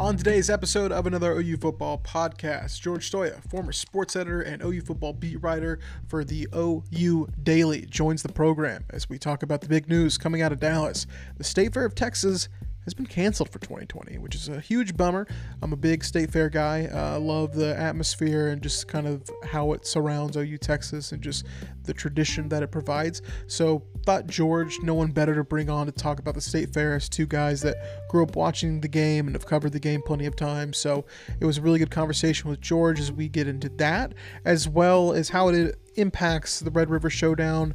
On today's episode of another OU football podcast, George Stoia, former sports editor and OU football beat writer for the OU Daily, joins the program as we talk about the big news coming out of Dallas. The State Fair of Texas has been canceled for 2020, which is a huge bummer. I'm a big State Fair guy. Uh, love the atmosphere and just kind of how it surrounds OU Texas and just the tradition that it provides. So, thought George, no one better to bring on to talk about the State Fair as two guys that grew up watching the game and have covered the game plenty of times. So, it was a really good conversation with George as we get into that, as well as how it impacts the Red River Showdown,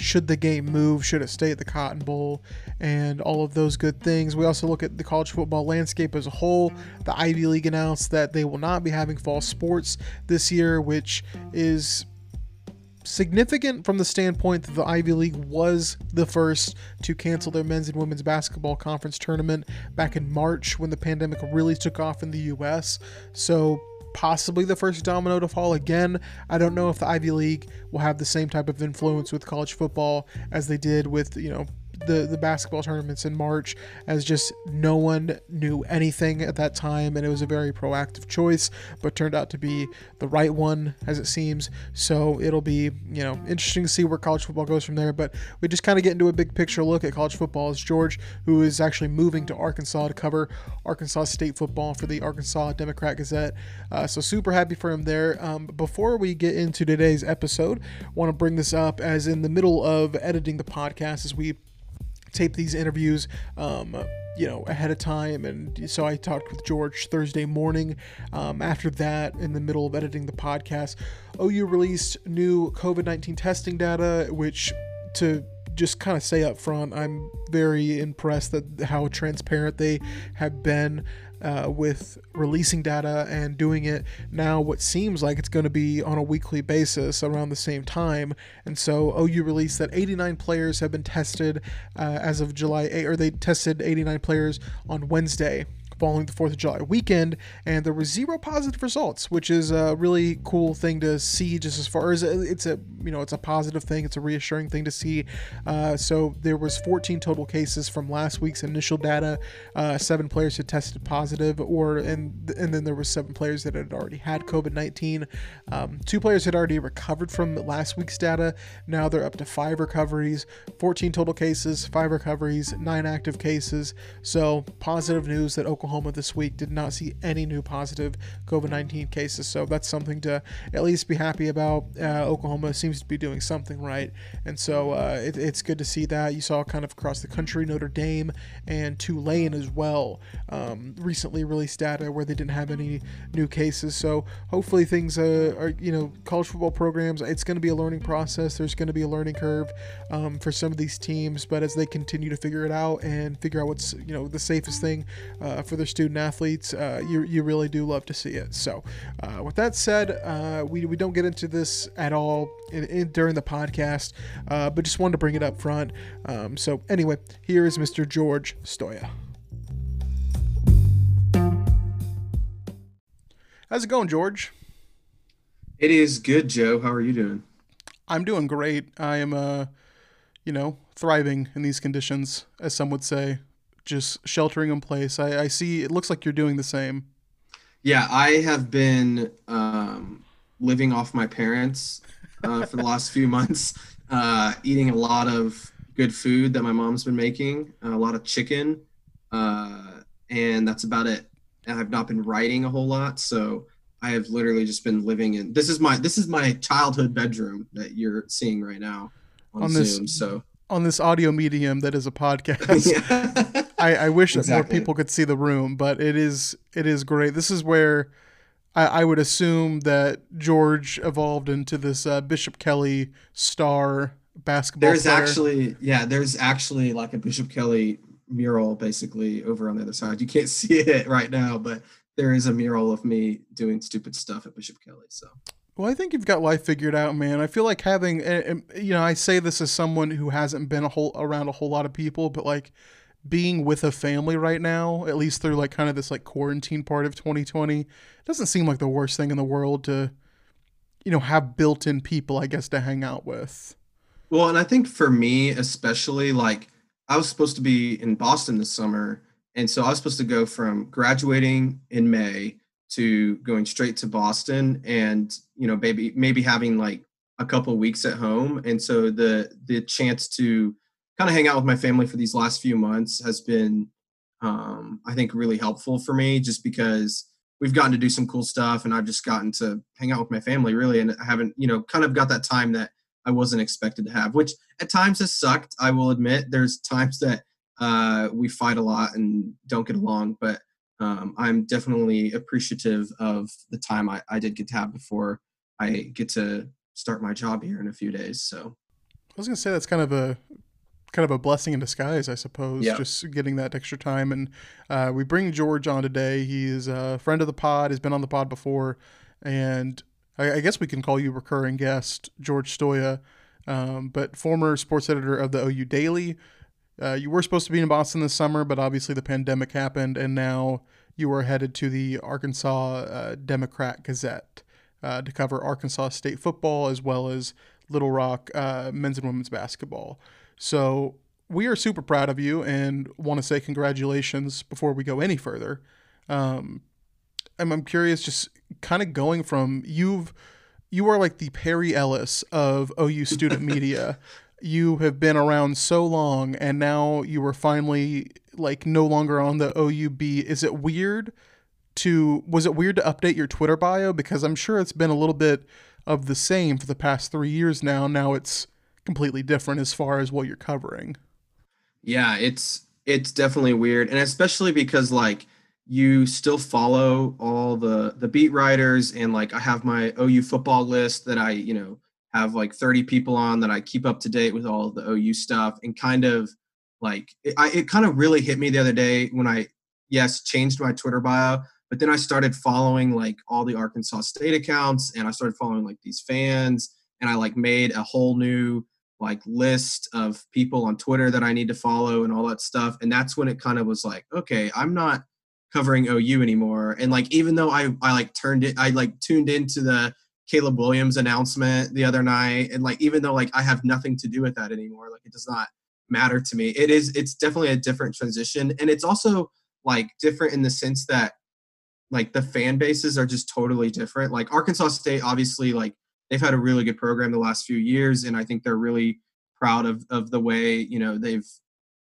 should the game move? Should it stay at the Cotton Bowl? And all of those good things. We also look at the college football landscape as a whole. The Ivy League announced that they will not be having fall sports this year, which is significant from the standpoint that the Ivy League was the first to cancel their men's and women's basketball conference tournament back in March when the pandemic really took off in the US. So possibly the first domino to fall again. I don't know if the Ivy League will have the same type of influence with college football as they did with, you know, the the basketball tournaments in March as just no one knew anything at that time and it was a very proactive choice but turned out to be the right one as it seems. So it'll be you know interesting to see where college football goes from there but we just kind of get into a big picture look at college football as George who is actually moving to Arkansas to cover Arkansas State football for the Arkansas Democrat Gazette. Uh, so super happy for him there. Um, before we get into today's episode want to bring this up as in the middle of editing the podcast as we tape these interviews um, you know ahead of time. And so i talked with george thursday morning um, after that in the middle of editing the podcast. Ou released new covid-19 testing data which to just kind of say up front i'm very impressed that how transparent they have been uh, with releasing data and doing it now what seems like it's going to be on a weekly basis around the same time. And so OU released that 89 players have been tested uh, as of July 8 or they tested 89 players on Wednesday following the 4th of July weekend, and there were zero positive results, which is a really cool thing to see. Just as far as it's a you know it's a positive thing, it's a reassuring thing to see. Uh, so there was 14 total cases from last week's initial data. Uh, seven players had tested positive, or and and then there were seven players that had already had COVID-19. Um, two players had already recovered from last week's data. Now they're up to five recoveries, 14 total cases, five recoveries, nine active cases. So positive news that Oklahoma Oklahoma this week did not see any new positive COVID 19 cases. So that's something to at least be happy about. Uh, Oklahoma seems to be doing something right. And so uh, it, it's good to see that. You saw kind of across the country, Notre Dame and Tulane as well um, recently released data where they didn't have any new cases. So hopefully things uh, are, you know, college football programs, it's going to be a learning process. There's going to be a learning curve um, for some of these teams. But as they continue to figure it out and figure out what's, you know, the safest thing uh, for their student athletes, uh, you, you really do love to see it. So, uh, with that said, uh, we, we don't get into this at all in, in, during the podcast, uh, but just wanted to bring it up front. Um, so, anyway, here is Mr. George Stoia. How's it going, George? It is good, Joe. How are you doing? I'm doing great. I am, uh, you know, thriving in these conditions, as some would say just sheltering in place. I, I see it looks like you're doing the same. Yeah, I have been um, living off my parents uh, for the last few months, uh, eating a lot of good food that my mom's been making, a lot of chicken, uh, and that's about it. And I've not been writing a whole lot, so I have literally just been living in. This is my this is my childhood bedroom that you're seeing right now on, on Zoom. This, so on this audio medium that is a podcast. I, I, wish exactly. that more people could see the room, but it is it is great. This is where I, I would assume that George evolved into this uh, Bishop Kelley star basketball. There's player. actually yeah, there's actually like a Bishop Kelley mural basically over on the other side. You can't see it right now, but there is a mural of me doing stupid stuff at Bishop Kelley. So well, I think you've got life figured out, man. I feel like having, you know, I say this as someone who hasn't been a whole around a whole lot of people, but like being with a family right now, at least through like kind of this like quarantine part of 2020, doesn't seem like the worst thing in the world to, you know, have built-in people, I guess, to hang out with. Well, and I think for me especially, like I was supposed to be in Boston this summer, and so I was supposed to go from graduating in May to going straight to Boston, and you know, maybe maybe having like a couple weeks at home, and so the the chance to kind of hang out with my family for these last few months has been, um, I think, really helpful for me, just because we've gotten to do some cool stuff, and I've just gotten to hang out with my family really, and I haven't, you know, kind of got that time that I wasn't expected to have, which at times has sucked. I will admit, there's times that uh, we fight a lot and don't get along, but um, I'm definitely appreciative of the time I, I did get to have before I get to start my job here in a few days. So I was gonna say that's kind of a kind of a blessing in disguise, I suppose. Yeah. Just getting that extra time, and uh, we bring George on today. He is a friend of the pod. He's been on the pod before, and I, I guess we can call you recurring guest, George Stoia, um, but former sports editor of the OU Daily. Uh, you were supposed to be in Boston this summer, but obviously the pandemic happened, and now you are headed to the Arkansas uh, Democrat Gazette uh, to cover Arkansas State football as well as Little Rock uh, men's and women's basketball. So we are super proud of you and want to say congratulations before we go any further. Um, I'm, I'm curious, just kind of going from you've you are like the Perry Ellis of OU student media. you have been around so long and now you are finally like no longer on the OUB. Is it weird to was it weird to update your Twitter bio because I'm sure it's been a little bit of the same for the past 3 years now. Now it's completely different as far as what you're covering. Yeah, it's it's definitely weird and especially because like you still follow all the the beat writers and like I have my OU football list that I, you know, have like 30 people on that I keep up to date with all the OU stuff and kind of like it, I, it kind of really hit me the other day when I yes changed my Twitter bio, but then I started following like all the Arkansas State accounts and I started following like these fans and I like made a whole new like list of people on Twitter that I need to follow and all that stuff and that's when it kind of was like okay I'm not covering OU anymore and like even though I I like turned it I like tuned into the Caleb Williams announcement the other night. And like, even though like I have nothing to do with that anymore, like it does not matter to me. It is, it's definitely a different transition. And it's also like different in the sense that like the fan bases are just totally different. Like Arkansas State, obviously, like they've had a really good program the last few years. And I think they're really proud of, of the way, you know, they've,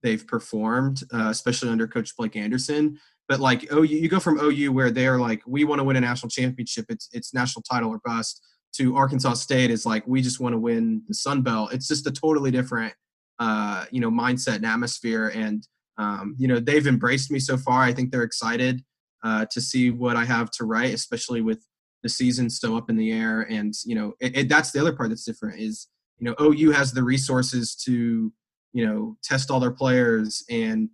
they've performed, uh, especially under coach Blake Anderson. But like oh, you go from OU where they're like, we want to win a national championship. It's it's national title or bust. To Arkansas State is like, we just want to win the Sun Belt. It's just a totally different, uh, you know, mindset and atmosphere. And um, you know, they've embraced me so far. I think they're excited uh, to see what I have to write, especially with the season still up in the air. And you know, it, it, that's the other part that's different is you know OU has the resources to you know test all their players and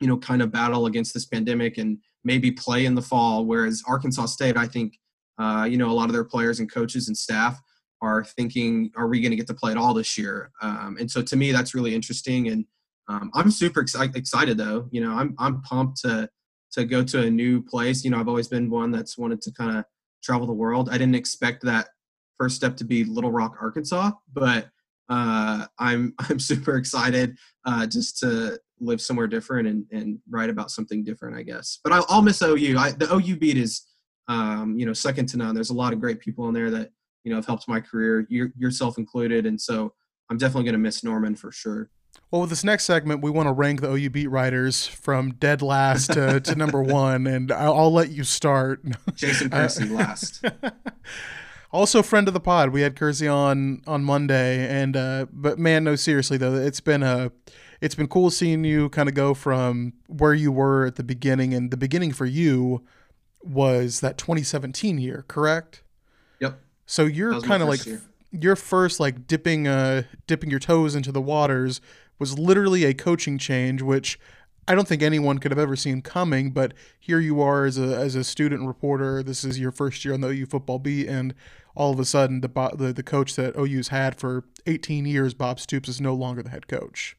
you know, kind of battle against this pandemic and maybe play in the fall. Whereas Arkansas State, I think, uh, you know, a lot of their players and coaches and staff are thinking, are we going to get to play at all this year? Um, and so to me, that's really interesting. And um, I'm super ex- excited though. You know, I'm I'm pumped to to go to a new place. You know, I've always been one that's wanted to kind of travel the world. I didn't expect that first step to be Little Rock, Arkansas, but uh, I'm I'm super excited uh, just to live somewhere different and, and write about something different, I guess. But I'll, I'll miss OU. I, the OU beat is, um, you know, second to none. There's a lot of great people in there that you know have helped my career, your, yourself included, and so I'm definitely going to miss Norman for sure. Well, with this next segment, we want to rank the OU beat writers from dead last to, to number one, and I'll, I'll, let you start. Jason Kersey last. also friend of the pod. We had Kersey on on Monday, and uh, but man, no, seriously though, it's been a it's been cool seeing you kind of go from where you were at the beginning, and the beginning for you was that 2017 year, correct? Yep. So you're kind of like year. your first like dipping uh dipping your toes into the waters was literally a coaching change, which I don't think anyone could have ever seen coming. But here you are as a as a student reporter. This is your first year on the OU football beat, and all of a sudden the the, the coach that OU's had for 18 years, Bob Stoops, is no longer the head coach.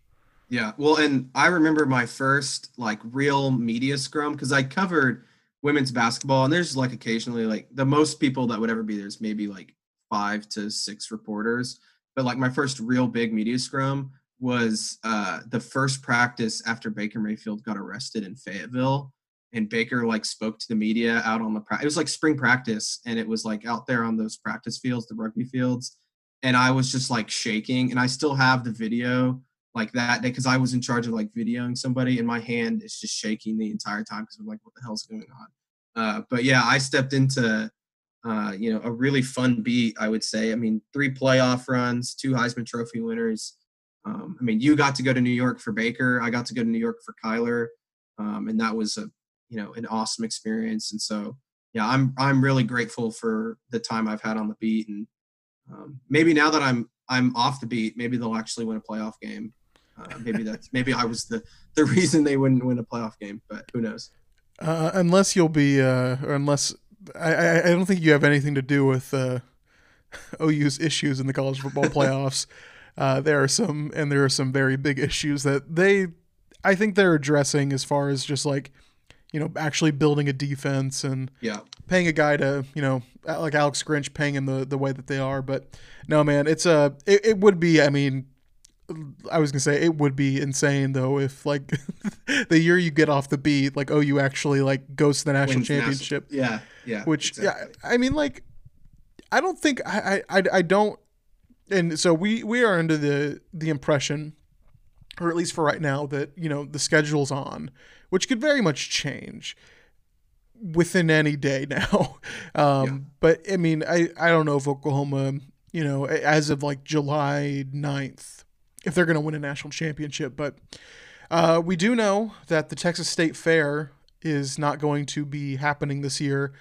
Yeah, well, and I remember my first like real media scrum because I covered women's basketball, and there's like occasionally like the most people that would ever be there's maybe like five to six reporters, but like my first real big media scrum was uh, the first practice after Baker Mayfield got arrested in Fayetteville, and Baker like spoke to the media out on the pra- it was like spring practice, and it was like out there on those practice fields, the rugby fields, and I was just like shaking, and I still have the video like that day because I was in charge of like videoing somebody, and my hand is just shaking the entire time because I'm like, what the hell's going on? Uh, but yeah, I stepped into uh, you know a really fun beat. I would say. I mean, three playoff runs, two Heisman Trophy winners. Um, I mean, you got to go to New York for Baker. I got to go to New York for Kyler, um, and that was a you know an awesome experience. And so, yeah, I'm I'm really grateful for the time I've had on the beat, and um, maybe now that I'm I'm off the beat, maybe they'll actually win a playoff game. Uh, maybe that's maybe I was the the reason they wouldn't win a playoff game, but who knows? Uh, unless you'll be, uh, or unless I, I, I don't think you have anything to do with uh, OU's issues in the college football playoffs. Uh, there are some, and there are some very big issues that they, I think they're addressing as far as just like, you know, actually building a defense and Yeah, paying a guy to, you know, like Alex Grinch paying him the, the way that they are. But no, man, it's a, it, it would be, I mean, I was gonna say it would be insane though if like the year you get off the beat, like oh you actually like goes to the national Wins national- championship. yeah, yeah. Which exactly. yeah, I mean like I don't think I I I don't and so we we are under the the impression or at least for right now that you know the schedule's on which could very much change within any day now um Yeah. but i mean i i don't know if oklahoma you know as of like july 9th if they're going to win a national championship but uh, we do know that the texas state fair is not going to be happening this year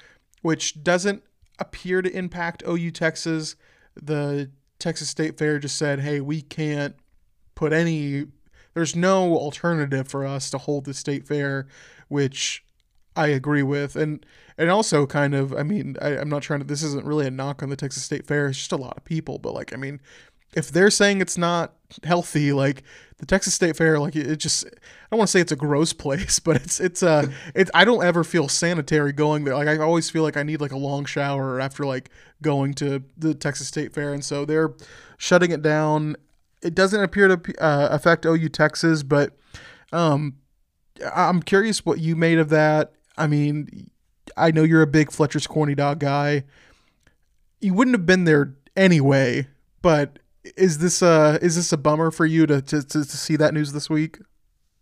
which doesn't appear to impact ou texas the texas state fair just said hey we can't put any there's no alternative for us to hold the state fair which i agree with. And and also kind of i mean I, i'm not trying to this isn't really a knock on the texas state fair. It's just a lot of people but like i mean if they're saying it's not healthy like the texas state fair like it, just i don't want to say it's a gross place but it's it's uh it's i don't ever feel sanitary going there like i always feel like i need like a long shower after like going to the texas state fair and so they're shutting it down it doesn't appear to uh, affect OU Texas, but um, I'm curious what you made of that. I mean, I know you're a big Fletcher's Corny Dog guy. You wouldn't have been there anyway, but is this uh is this a bummer for you to to, to, to see that news this week?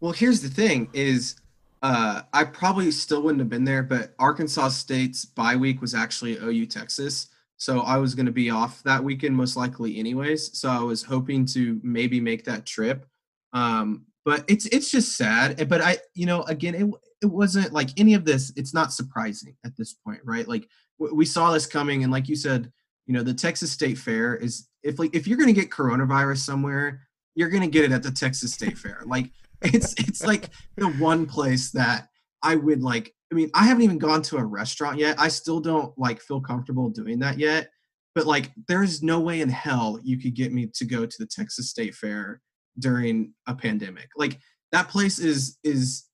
Well, here's the thing: is uh, I probably still wouldn't have been there, but Arkansas State's bye week was actually OU Texas, so I was going to be off that weekend most likely, anyways. So I was hoping to maybe make that trip. Um, but it's it's just sad. But I, you know, again, it it wasn't like any of this. It's not surprising at this point, right? Like w- we saw this coming, and like you said, you know, the Texas State Fair is if like if you're going to get coronavirus somewhere, you're going to get it at the Texas State Fair. Like it's it's like the one place that I would like. I mean, I haven't even gone to a restaurant yet. I still don't like feel comfortable doing that yet. But like, there's no way in hell you could get me to go to the Texas State Fair during a pandemic. Like that place is is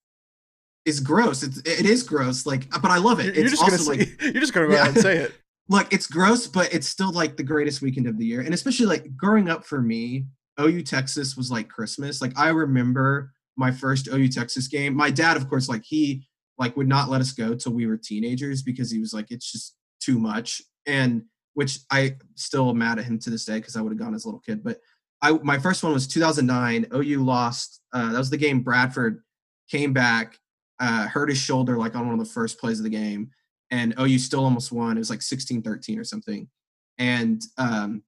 is gross. It's it is gross. Like, but I love it. You're it's just gonna also say, like you're just gonna go Yeah. out and say it. Look, it's gross, but it's still like the greatest weekend of the year. And especially like growing up for me, OU Texas was like Christmas. Like I remember my first OU Texas game. My dad, of course, like he like would not let us go till we were teenagers because he was like, it's just too much. And which I still mad at him to this day because I would have gone as a little kid. But I my first one was 2009. OU lost. Uh, that was the game Bradford came back, uh, hurt his shoulder like on one of the first plays of the game and OU still almost won. It was like 16-13 or something. And um,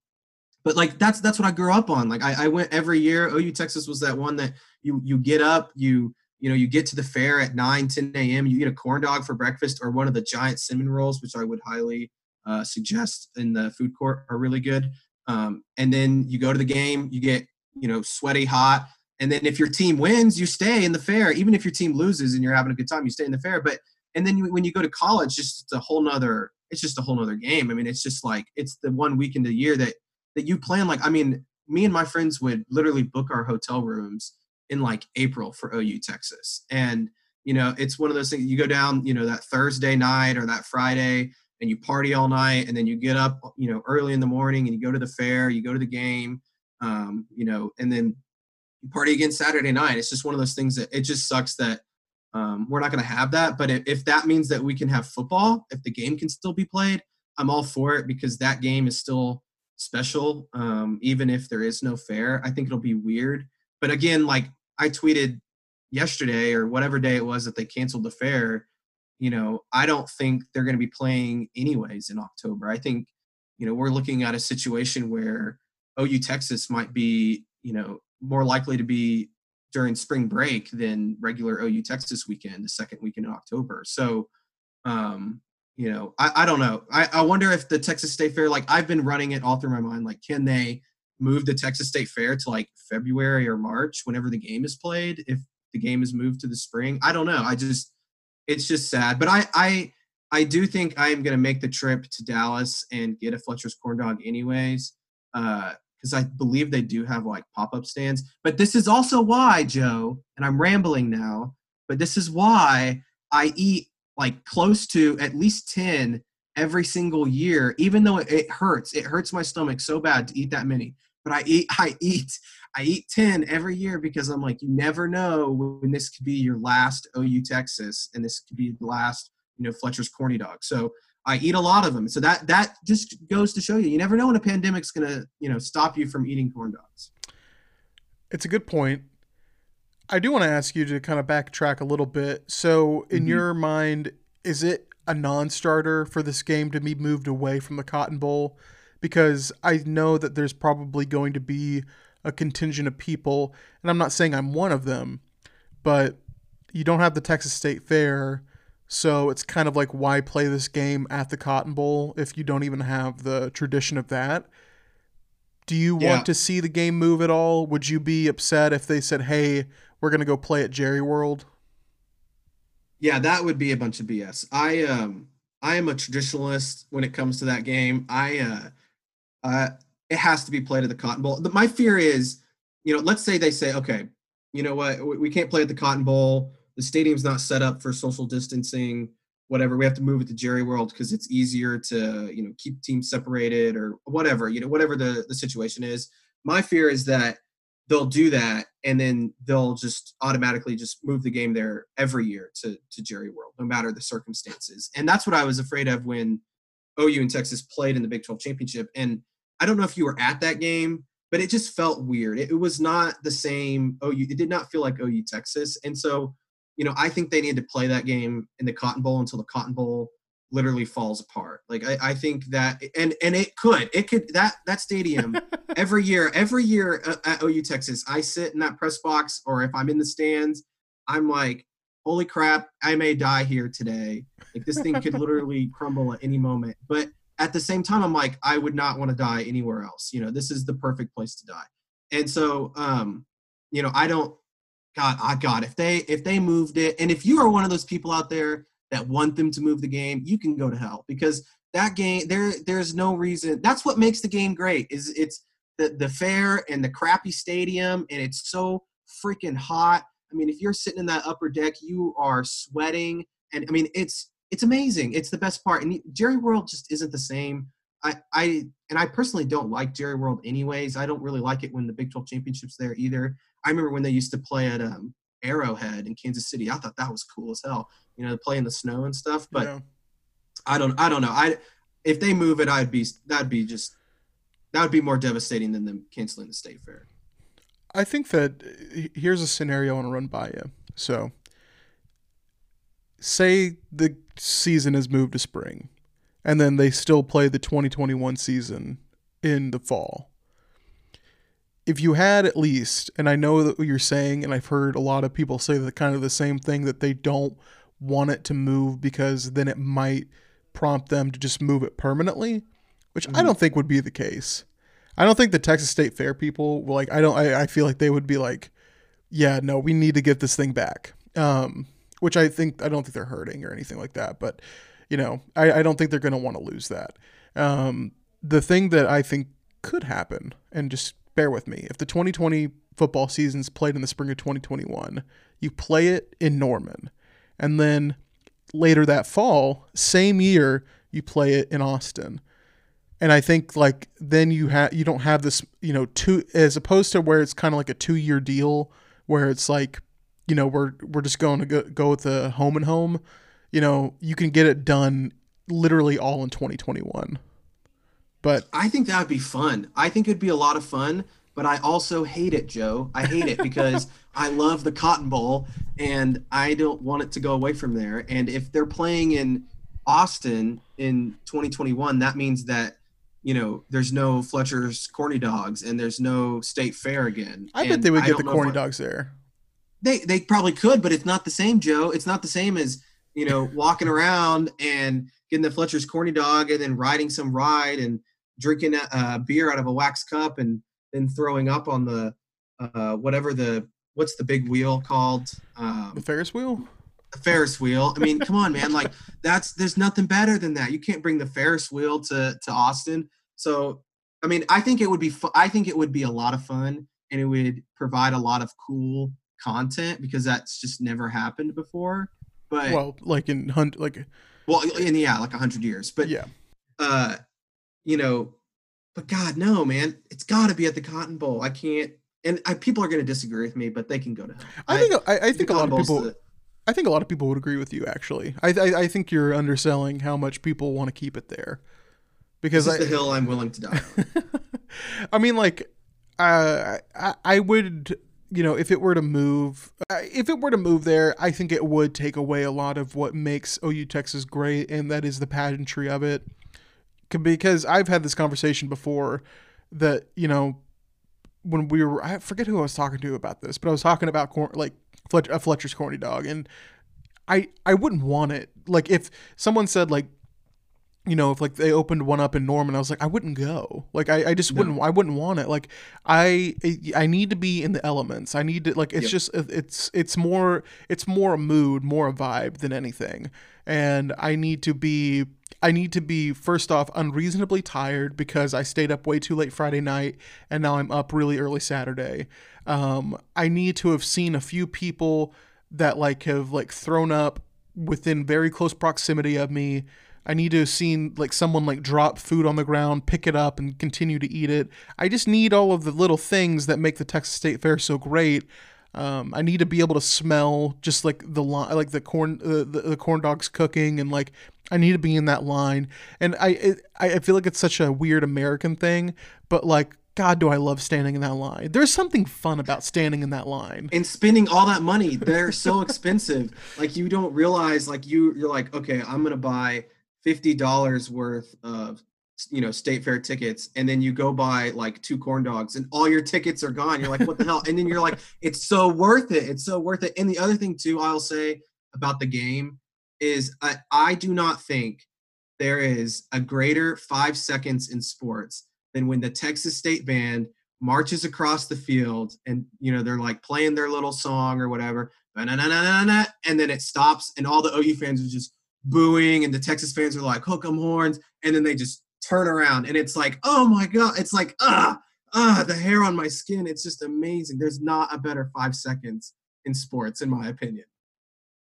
but like that's that's what I grew up on. Like I, I went every year. OU Texas was that one that you you get up, you you know, you get to the fair at 9, 10 a.m. You eat a corn dog for breakfast or one of the giant cinnamon rolls, which I would highly uh, suggest in the food court are really good. Um, and then you go to the game, you get you know sweaty hot, and then if your team wins, you stay in the fair. Even if your team loses and you're having a good time, you stay in the fair. But and then when you go to college, just it's a whole nother. It's just a whole nother game. I mean, it's just like it's the one weekend a year that that you plan. Like, I mean, me and my friends would literally book our hotel rooms in like April for OU Texas, and you know, it's one of those things. You go down, you know, that Thursday night or that Friday, and you party all night, and then you get up, you know, early in the morning, and you go to the fair, you go to the game, um, you know, and then you party again Saturday night. It's just one of those things that it just sucks that um, we're not going to have that. But if, if that means that we can have football, if the game can still be played, I'm all for it because that game is still special, um, even if there is no fair. I think it'll be weird. But again, like I tweeted yesterday or whatever day it was that they canceled the fair, you know, I don't think they're going to be playing anyways in October. I think, you know, we're looking at a situation where OU Texas might be, you know, more likely to be during spring break than regular OU Texas weekend, the second weekend in October. So, um, you know, I, I don't know. I, I wonder if the Texas State Fair, like I've been running it all through my mind, like can they move the Texas State Fair to like February or March whenever the game is played? If the game is moved to the spring, I don't know. I just, it's just sad. But I, I, I do think I am going to make the trip to Dallas and get a Fletcher's corn dog anyways. Uh, because I believe they do have like pop up stands. But this is also why, Joe, and I'm rambling now, but this is why I eat like close to at least 10 every single year, even though it, hurts. It hurts my stomach so bad to eat that many. But I eat, I eat, I eat 10 every year because I'm like, you never know when this could be your last OU Texas and this could be the last, you know, Fletcher's corny dog. So I eat a lot of them. So that that just goes to show you, you never know when a pandemic's gonna, you know, stop you from eating corn dogs. It's a good point. I do want to ask you to kind of backtrack a little bit. So, in mm-hmm. your mind, is it a non-starter for this game to be moved away from the Cotton Bowl? Because I know that there's probably going to be a contingent of people, and I'm not saying I'm one of them, but you don't have the Texas State Fair so it's kind of like why play this game at the Cotton Bowl if you don't even have the tradition of that? Do you yeah. want to see the game move at all? Would you be upset if they said, "Hey, we're going to go play at Jerry World"? Yeah, that would be a bunch of BS. I um I am a traditionalist when it comes to that game. I uh uh it has to be played at the Cotton Bowl. My fear is, you know, let's say they say, "Okay, you know what? We can't play at the Cotton Bowl the stadium's not set up for social distancing whatever we have to move it to jerry world because it's easier to you know keep teams separated or whatever you know whatever the, the situation is. My fear is that they'll do that and then they'll just automatically just move the game there every year to, to jerry world no matter the circumstances. And that's what i was afraid of when ou and texas played in the big 12 championship. And i don't know if you were at that game but it just felt weird. It, it was not the same ou it did not feel like ou texas. And so you know, I think they need to play that game in the Cotton Bowl until the Cotton Bowl literally falls apart. Like I, I think that, and and it could, it could that that stadium every year, every year at OU Texas, I sit in that press box, or if I'm in the stands, I'm like, holy crap, I may die here today. Like this thing could literally crumble at any moment. But at the same time, I'm like, I would not want to die anywhere else. You know, this is the perfect place to die. And so, um, you know, I don't God, I God, if they if they moved it, and if you are one of those people out there that want them to move the game, you can go to hell because that game there there's no reason. That's what makes the game great. Is it's the the fair and the crappy stadium, and it's so freaking hot. I mean, if you're sitting in that upper deck, you are sweating, and I mean, it's it's amazing. It's the best part. And Jerry World just isn't the same. I, I and I personally don't like Jerry World anyways. I don't really like it when the Big 12 championships there either. I remember when they used to play at um, Arrowhead in Kansas City. I thought that was cool as hell. You know, to play in the snow and stuff. But yeah. I don't I don't know. I if they move it, I'd be that'd be just that would be more devastating than them canceling the state fair. I think that here's a scenario I want to run by you. So, say the season is moved to spring, and then they still play the 2021 season in the fall if you had at least, and I know that what you're saying, and I've heard a lot of people say that kind of the same thing that they don't want it to move because then it might prompt them to just move it permanently, which mm-hmm. I don't think would be the case. I don't think the Texas State Fair people like I don't I, I feel like they would be like, yeah, no, we need to get this thing back. Um, which I think I don't think they're hurting or anything like that, but you know, I, I don't think they're gonna want to lose that. Um, the thing that I think could happen, and just bear with me. If the 2020 football season's played in the spring of 2021, you play it in Norman. And then later that fall, same year, you play it in Austin. And I think like then you have you don't have this you know two as opposed to where it's kind of like a two year deal where it's like you know we're we're just going to go, go with the home and home. You know you can get it done literally all in 2021. But I think that would be fun. I think it'd be a lot of fun, but I also hate it, Joe. I hate it because I love the Cotton Bowl and I don't want it to go away from there. And if they're playing in Austin in 2021, that means that you know there's no Fletcher's Corny Dogs and there's no State Fair again. I And bet they would get the corny dogs there. They they probably could, but it's not the same, Joe. It's not the same as you know walking around and getting the Fletcher's Corny Dog and then riding some ride and drinking a, a beer out of a wax cup and then throwing up on the uh, whatever the what's the big wheel called um, The Ferris wheel. the Ferris wheel. I mean, come on, man. Like that's there's nothing better than that. You can't bring the Ferris wheel to to Austin. So, I mean, I think it would be fu- I think it would be a lot of fun and it would provide a lot of cool content because that's just never happened before. But well, like in hunt like well, in yeah, like a hundred years. But yeah. uh, you know, but God, no, man, it's got to be at the Cotton Bowl. I can't. And I, people are going to disagree with me, but they can go to hell. I think I, I think a lot of people the- I think a lot of people would agree with you. Actually, I I, I think you're underselling how much people want to keep it there, because I, the hill I'm willing to die on. I mean, like, uh, I I would you know if it were to move, uh, if it were to move there, I think it would take away a lot of what makes OU Texas great, and that is the pageantry of it. Because I've had this conversation before, that you know, when we were I forget who I was talking to about this, but I was talking about cor- like a Fletcher's corny dog, and I I wouldn't want it. Like if someone said like you know, if like they opened one up in Norman, I was like, I wouldn't go. Like, I, I just wouldn't, I wouldn't want it. Like, I, I need to be in the elements. I need to, like, it's Yep. just, it's, it's more, it's more a mood, more a vibe than anything. And I need to be, I need to be first off unreasonably tired because I stayed up way too late Friday night and now I'm up really early Saturday. Um, I need to have seen a few people that like have like thrown up within very close proximity of me. I need to have seen like someone like drop food on the ground, pick it up, and continue to eat it. I just need all of the little things that make the Texas State Fair so great. Um, I need to be able to smell just like the li- like the corn uh, the, the corn dogs cooking and like I need to be in that line. And I it, I feel like it's such a weird American thing, but like God, do I love standing in that line? There's something fun about standing in that line. and spending all that money they're so expensive like you don't realize like you you're like okay i'm gonna buy $50 worth of you know state fair tickets and then you go buy like two corn dogs and all your tickets are gone. You're like what the hell? And then you're like it's so worth it. It's so worth it. And the other thing too i'll say about the game is i, I do not think there is a greater five seconds in sports than when the texas state band marches across the field and you know they're like playing their little song or whatever and then it stops and all the OU fans are just booing and the Texas fans are like hook 'em horns and then they just turn around and it's like oh my god it's like ah ah the hair on my skin it's just amazing there's not a better 5 seconds in sports in my opinion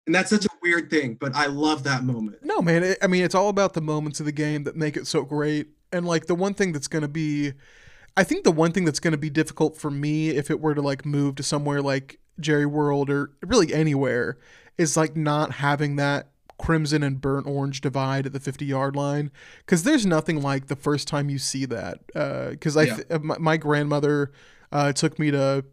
and that's such a weird thing but I love that moment No, man. It, I mean, it's all about the moments of the game that make it so great. And like the one thing that's going to be, I think the one thing that's going to be difficult for me if it were to like move to somewhere like Jerry World or really anywhere is like not having that crimson and burnt orange divide at the 50 yard line? Because there's nothing like the first time you see that because I Yeah. th- uh, my, my grandmother uh, took me to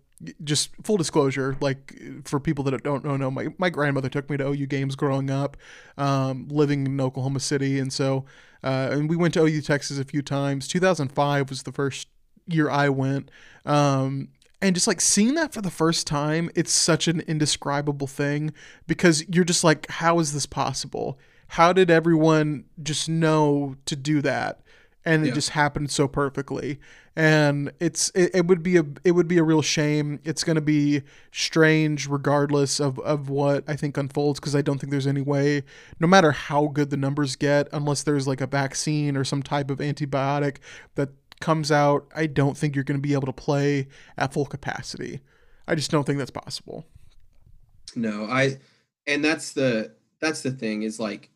just full disclosure like for people that don't know my, my grandmother took me to OU games growing up um, living in Oklahoma City. And so uh, and we went to OU Texas a few times. 2005 was the first year I went. Um, and just like seeing that for the first time it's such an indescribable thing because you're just like how is this possible? How did everyone just know to do that? And it Yeah. just happened so perfectly. And it's it, it would be a it would be a real shame. It's going to be strange regardless of of what i think unfolds because i don't think there's any way no matter how good the numbers get unless there's like a vaccine or some type of antibiotic that comes out i don't think you're going to be able to play at full capacity i just don't think that's possible No, I and that's the that's the thing is like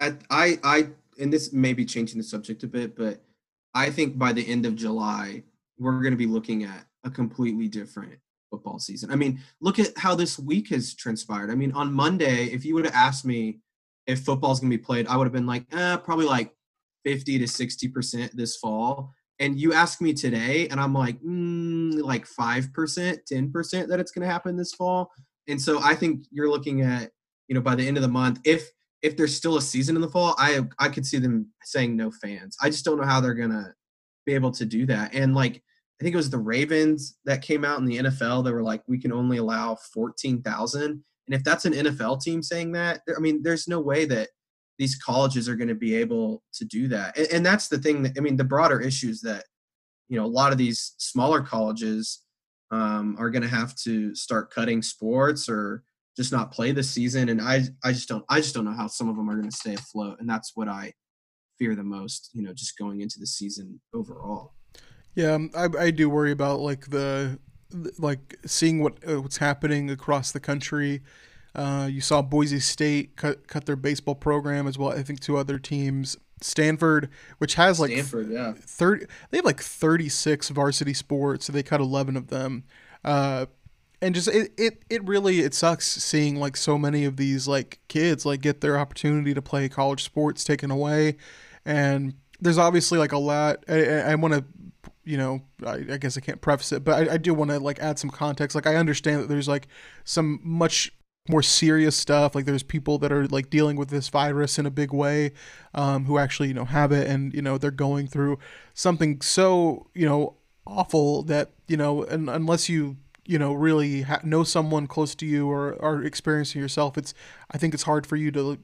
I I I and this may be changing the subject a bit, but I think by the end of July, we're going to be looking at a completely different football season. I mean, look at how this week has transpired. I mean, on Monday, if you would have asked me if football's going to be played, I would have been like, eh, probably like 50 to 60% this fall. And you ask me today, and I'm like, mm, like 5%, 10% that it's going to happen this fall. And so I think you're looking at, you know, by the end of the month, if if there's still a season in the fall, I I could see them saying no fans. I just don't know how they're gonna be able to do that. And like I think it was the Ravens that came out in the NFL. They were like, we can only allow fourteen thousand. And if that's an NFL team saying that, I mean, there's no way that these colleges are going to be able to do that. And, and that's the thing that I mean, the broader issues that you know a lot of these smaller colleges um, are going to have to start cutting sports or just not play this season. And I I just don't I just don't know how some of them are going to stay afloat. And that's what I fear the most. You know, just going into the season overall. Yeah, um, I I do worry about like the like seeing what uh, what's happening across the country. Uh, you saw Boise State cut cut their baseball program as well. I think two other teams. Stanford, which has like Stanford, yeah, thirty. They have like thirty six varsity sports, so they cut eleven of them. Uh, and just it, it it really it sucks seeing like so many of these like kids like get their opportunity to play college sports taken away, and there's obviously like a lot. I, I want to you know, I, I, guess I can't preface it, but I, I do want to like add some context. Like I understand that there's like some much more serious stuff. Like there's people that are like dealing with this virus in a big way, um, who actually you know have it, and you know they're going through something so you know awful that you know, unless you you know really ha- know someone close to you or are experiencing yourself, it's I think it's hard for you to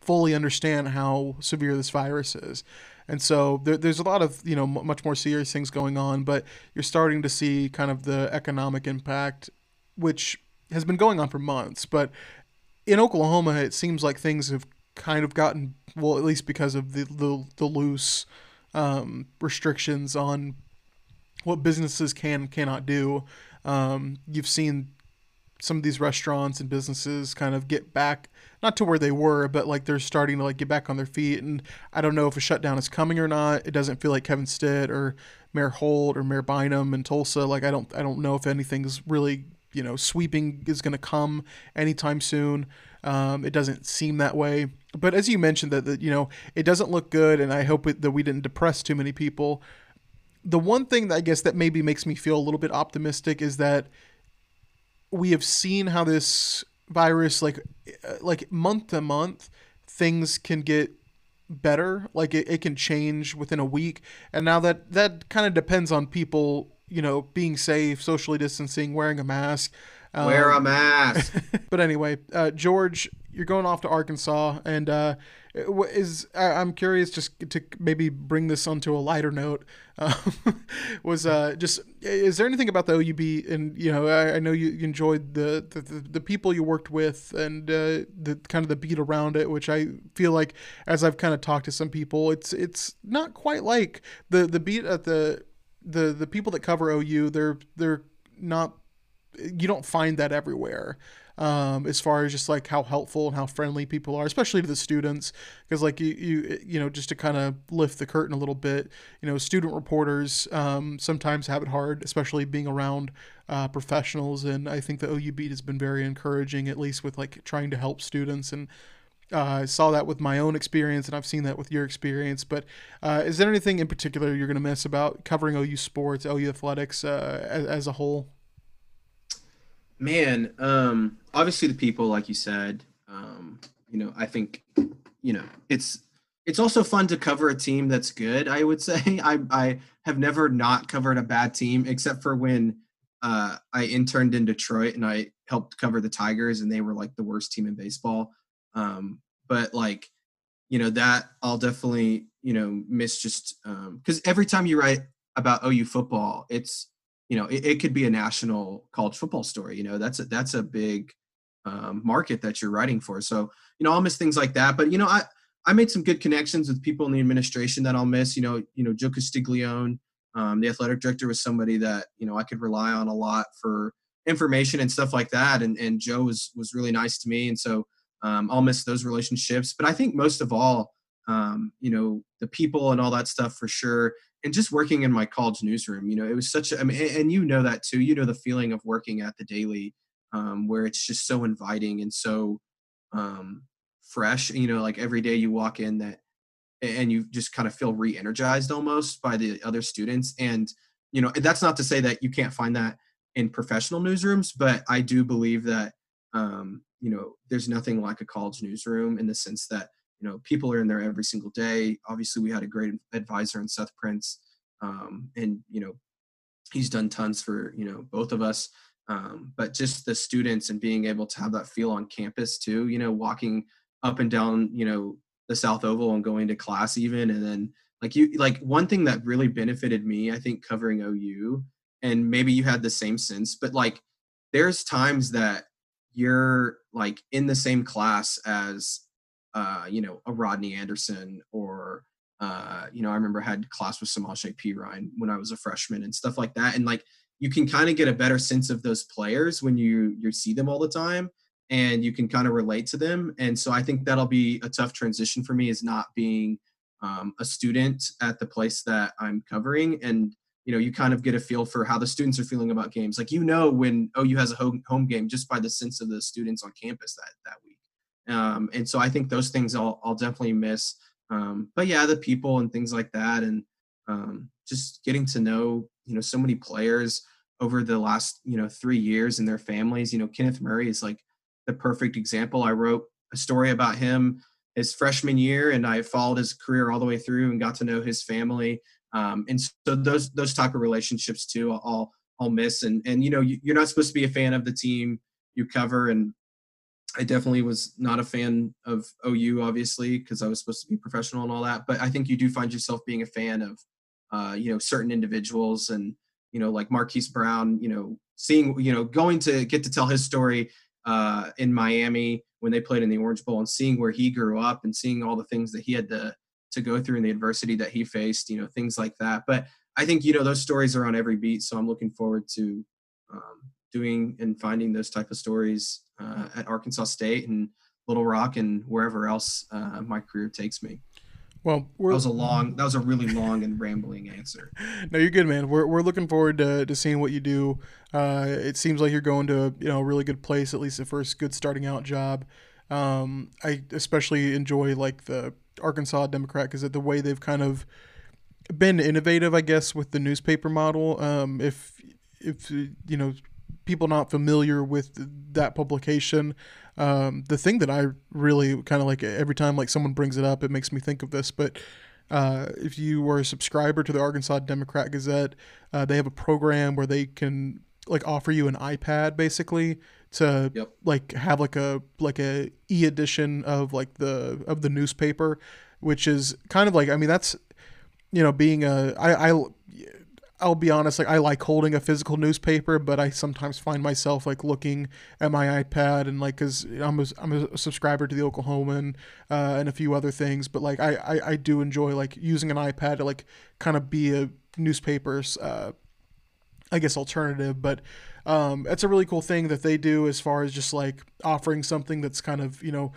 fully understand how severe this virus is. And so there, there's a lot of you know m- much more serious things going on, but you're starting to see kind of the economic impact, which has been going on for months. But in Oklahoma, it seems like things have kind of gotten well, at least because of the the, the loose um, restrictions on what businesses can cannot do. Um, you've seen some of these restaurants and businesses kind of get back not to where they were, but like they're starting to like get back on their feet. And I don't know if a shutdown is coming or not. It doesn't feel like Kevin Stitt or Mayor Holt or Mayor Bynum in Tulsa. Like I don't I don't know if anything's really you know sweeping is going to come anytime soon. Um, it doesn't seem that way. But as you mentioned that, that you know it doesn't look good, and I hope it, that we didn't depress too many people. The one thing that I guess that maybe makes me feel a little bit optimistic is that we have seen how this virus like uh, like month to month things can get better like it, it can change within a week and now that that kind of depends on people you know being safe socially distancing wearing a mask um, wear a mask but anyway uh, george you're going off to arkansas and uh, is I'm curious just to maybe bring this onto a lighter note. Uh, was uh, just is there anything about the OUB and you know I, I know you enjoyed the, the, the people you worked with and uh, the kind of the beat around it, which I feel like as I've kind of talked to some people, it's it's not quite like the the beat at the the the people that cover OU. They're they're not you don't find that everywhere um, as far as just like how helpful and how friendly people are, especially to the students. Because like you, you, you know, just to kind of lift the curtain a little bit, you know, student reporters um, sometimes have it hard, especially being around uh, professionals. And I think the OU beat has been very encouraging, at least with like trying to help students and. Uh, I saw that with my own experience, and I've seen that with your experience. But uh, is there anything in particular you're going to miss about covering OU sports, OU athletics uh, as, as, a whole? Man, um, obviously the people, like you said, um, you know, I think, you know, it's it's also fun to cover a team that's good. I would say I I have never not covered a bad team except for when uh, I interned in Detroit and I helped cover the Tigers and they were like the worst team in baseball. Um, but like, you know, that I'll definitely you know miss just because um, every time you write about OU football, it's you know it, it, could be a national college football story you know that's a that's a big um, market that you're writing for. So you know i'll miss things like that but you know i i made some good connections with people in the administration that i'll miss you know you know joe castiglione um, the athletic director was somebody that you know i could rely on a lot for information and stuff like that and and joe was was really nice to me and so um, i'll miss those relationships but i think most of all um, you know, the people and all that stuff for sure. And just working in my college newsroom, you know, it was such a, I mean, and you know that too. You know the feeling of working at the Daily, um, where it's just so inviting and so um, fresh. You know, like every day you walk in that, and you just kind of feel re-energized almost by the other students. And you know, that's not to say that you can't find that in professional newsrooms, but I do believe that um, you know, there's nothing like a college newsroom in the sense that you know people are in there every single day. Obviously we had a great advisor in seth prince um, and you know he's done tons for you know both of us. Um, but just the students and being able to have that feel on campus too you know walking up and down you know the south oval and going to class even and then like you like one thing that really benefited me i think covering ou and maybe you had the same sense but like there's times that you're like in the same class as uh, you know, a Rodney Anderson or uh, you know, I remember I had class with Samaje Perine when I was a freshman and stuff like that. And like you can kind of get a better sense of those players when you you see them all the time and you can kind of relate to them. And so I think that'll be a tough transition for me is not being um, a student at the place that I'm covering and you know you kind of get a feel for how the students are feeling about games like you know when OU has a home, home game just by the sense of the students on campus that that week um, and so I think those things I'll, I'll definitely miss. Um, but yeah, the people and things like that, and um, just getting to know you know so many players over the last you know three years and their families. You know, Kenneth Murray is like the perfect example. I wrote a story about him his freshman year, and I followed his career all the way through and got to know his family. Um, and so those those type of relationships too, I'll I'll miss. And and you know, you, you're not supposed to be a fan of the team you cover, and I definitely was not a fan of OU, obviously, because I was supposed to be professional and all that. But I think you do find yourself being a fan of, uh, you know, certain individuals and, you know, like Marquise Brown, you know, seeing, you know, going to get to tell his story uh, in Miami when they played in the Orange Bowl and seeing where he grew up and seeing all the things that he had to to go through and the adversity that he faced, you know, things like that. But I think, you know, those stories are on every beat. So I'm looking forward to um, doing and finding those type of stories uh, at Arkansas State and Little Rock and wherever else uh, my career takes me. Well, that was a long, that was a really long and rambling answer. No, you're good, man. We're, we're looking forward to, to seeing what you do. Uh, it seems like you're going to a, you know a really good place, at least the first good starting out job. Um, I especially enjoy like the Arkansas Democrat because the way they've kind of been innovative, I guess, with the newspaper model. Um, if if you know people not familiar with that publication, um, the thing that I really kind of like every time like someone brings it up, it makes me think of this. But uh, if you were a subscriber to the Arkansas Democrat Gazette, uh, they have a program where they can like offer you an iPad basically to yep. like have like a like a e edition of like the of the newspaper, which is kind of like I mean that's you know being a I I I'll be honest, like I like holding a physical newspaper, but I sometimes find myself like looking at my iPad and like because I'm a, I'm a subscriber to the Oklahoman uh, and a few other things, but like I, I, I do enjoy like using an iPad to like kind of be a newspaper's uh, I guess alternative, but um, it's a really cool thing that they do as far as just like offering something that's kind of you know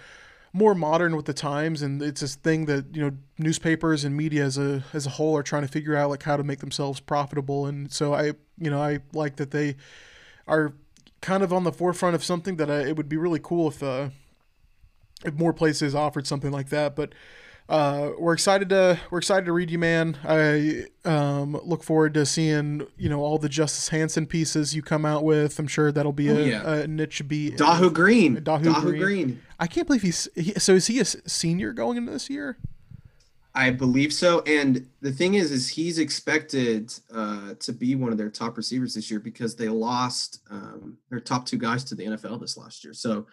more modern with the times. And it's this thing that you know newspapers and media as a as a whole are trying to figure out like how to make themselves profitable. And so i you know i like that they are kind of on the forefront of something that I, it would be really cool if uh if more places offered something like that. But uh, we're excited to we're excited to read you, man. I um, look forward to seeing you know all the Justice Hansen pieces you come out with. I'm sure that'll be oh, a, yeah. a, niche beat. Dahu Green. Dahu, Dahu Green. Green. I can't believe he's he, so. Is he a senior going into this year? I believe so. And the thing is, is he's expected uh, to be one of their top receivers this year because they lost um, their top two guys to the NFL this last year. So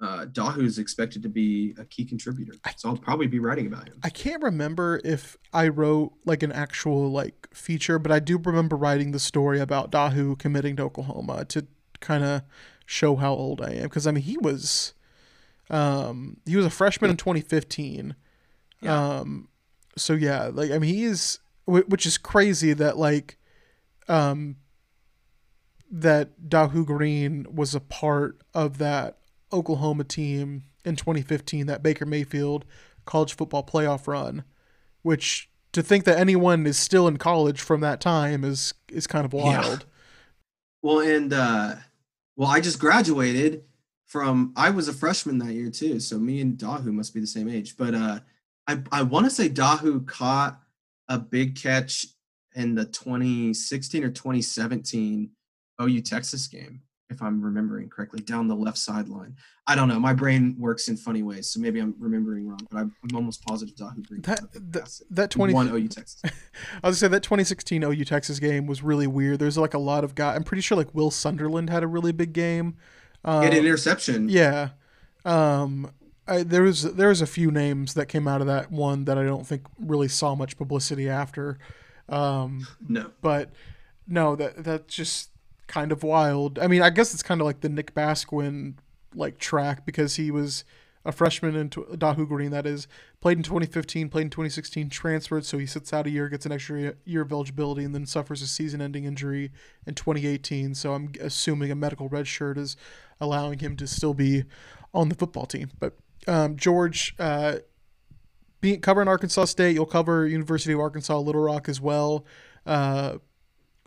uh, Dahu is expected to be a key contributor. So I'll probably be writing about him. I can't remember if I wrote like an actual like feature, but I do remember writing the story about Dahu committing to Oklahoma to kind of show how old I am because I mean he was um he was a freshman in 2015. Yeah. Um so yeah, like I mean he is which is crazy that like um that Dahu Green was a part of that Oklahoma team in 2015 that Baker Mayfield college football playoff run, which to think that anyone is still in college from that time is is kind of wild. Yeah. Well, and uh, well, I just graduated from. I was a freshman that year too, so me and Dahu must be the same age. But uh, I I want to say Dahu caught a big catch in the 2016 or 2017 OU Texas game if I'm remembering correctly, down the left sideline. I don't know. My brain works in funny ways, so maybe I'm remembering wrong, but I'm, I'm almost positive Dahu Green. That that, that 20 one OU Texas. I was gonna say that 2016 OU Texas game was really weird. There's like a lot of guys. I'm pretty sure like Will Sunderland had a really big game. Um, an interception. Yeah. Um, I, there was there was a few names that came out of that one that I don't think really saw much publicity after. Um, no, but no, that that just kind of wild. I mean, I guess it's kind of like the Nick Basquine like track because he was a freshman in Dahu Green, that is, played in 2015, played in 2016, transferred, so he sits out a year, gets an extra year of eligibility, and then suffers a season-ending injury in 2018. So I'm assuming a medical red shirt is allowing him to still be on the football team. But um, George, uh, being covering Arkansas State, you'll cover University of Arkansas Little Rock as well. Uh,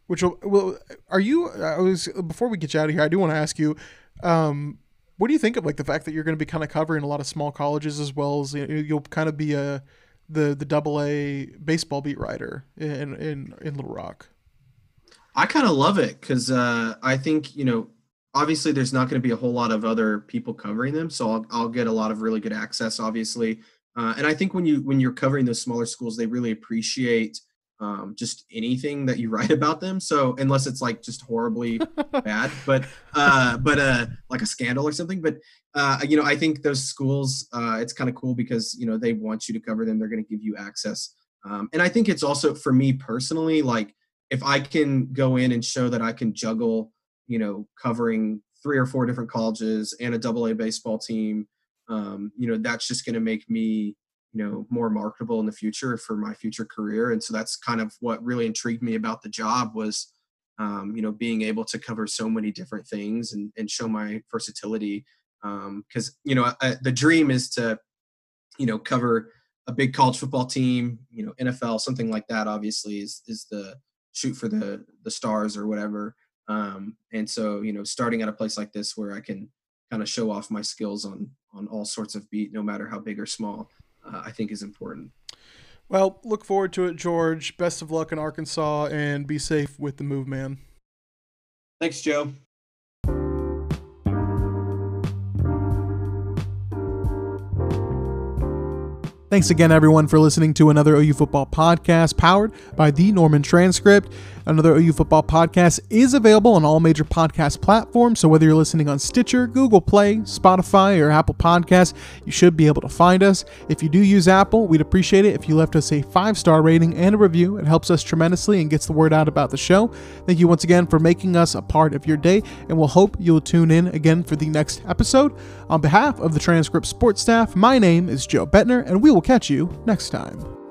which will, will are you? I was before we get you out of here. I do want to ask you, um, what do you think of like the fact that you're going to be kind of covering a lot of small colleges as well as you know, you'll kind of be a the the double A baseball beat writer in in in Little Rock. I kind of love it because uh, I think you know obviously there's not going to be a whole lot of other people covering them, so I'll, I'll get a lot of really good access, obviously. Uh, and I think when you when you're covering those smaller schools, they really appreciate um, just anything that you write about them. So unless it's like just horribly bad, but uh, but uh, like a scandal or something. But uh, you know, I think those schools, uh, it's kind of cool because you know they want you to cover them. They're going to give you access, um, and I think it's also for me personally, like if I can go in and show that I can juggle, you know, covering three or four different colleges and a double A baseball team, um, you know, that's just going to make me you know more marketable in the future for my future career. And so that's kind of what really intrigued me about the job was um, you know being able to cover so many different things and, and show my versatility. Because um, you know I, the dream is to you know cover a big college football team you know nfl something like that obviously is is the shoot for the the stars or whatever. Um, and so you know starting at a place like this where i can kind of show off my skills on on all sorts of beat no matter how big or small uh, I think is important. Well, look forward to it, George. Best of luck in Arkansas and be safe with the move, man. Thanks, Joe. Thanks again, everyone, for listening to another OU Football podcast powered by the Norman Transcript. Another OU Football podcast is available on all major podcast platforms, so whether you're listening on Stitcher, Google Play, Spotify, or Apple Podcasts, you should be able to find us. If you do use Apple, we'd appreciate it if you left us a five star rating and a review. It helps us tremendously and gets the word out about the show. Thank you once again for making us a part of your day, and we'll hope you'll tune in again for the next episode. On behalf of the Transcript Sports staff, my name is Joe Buettner, and we will catch you next time.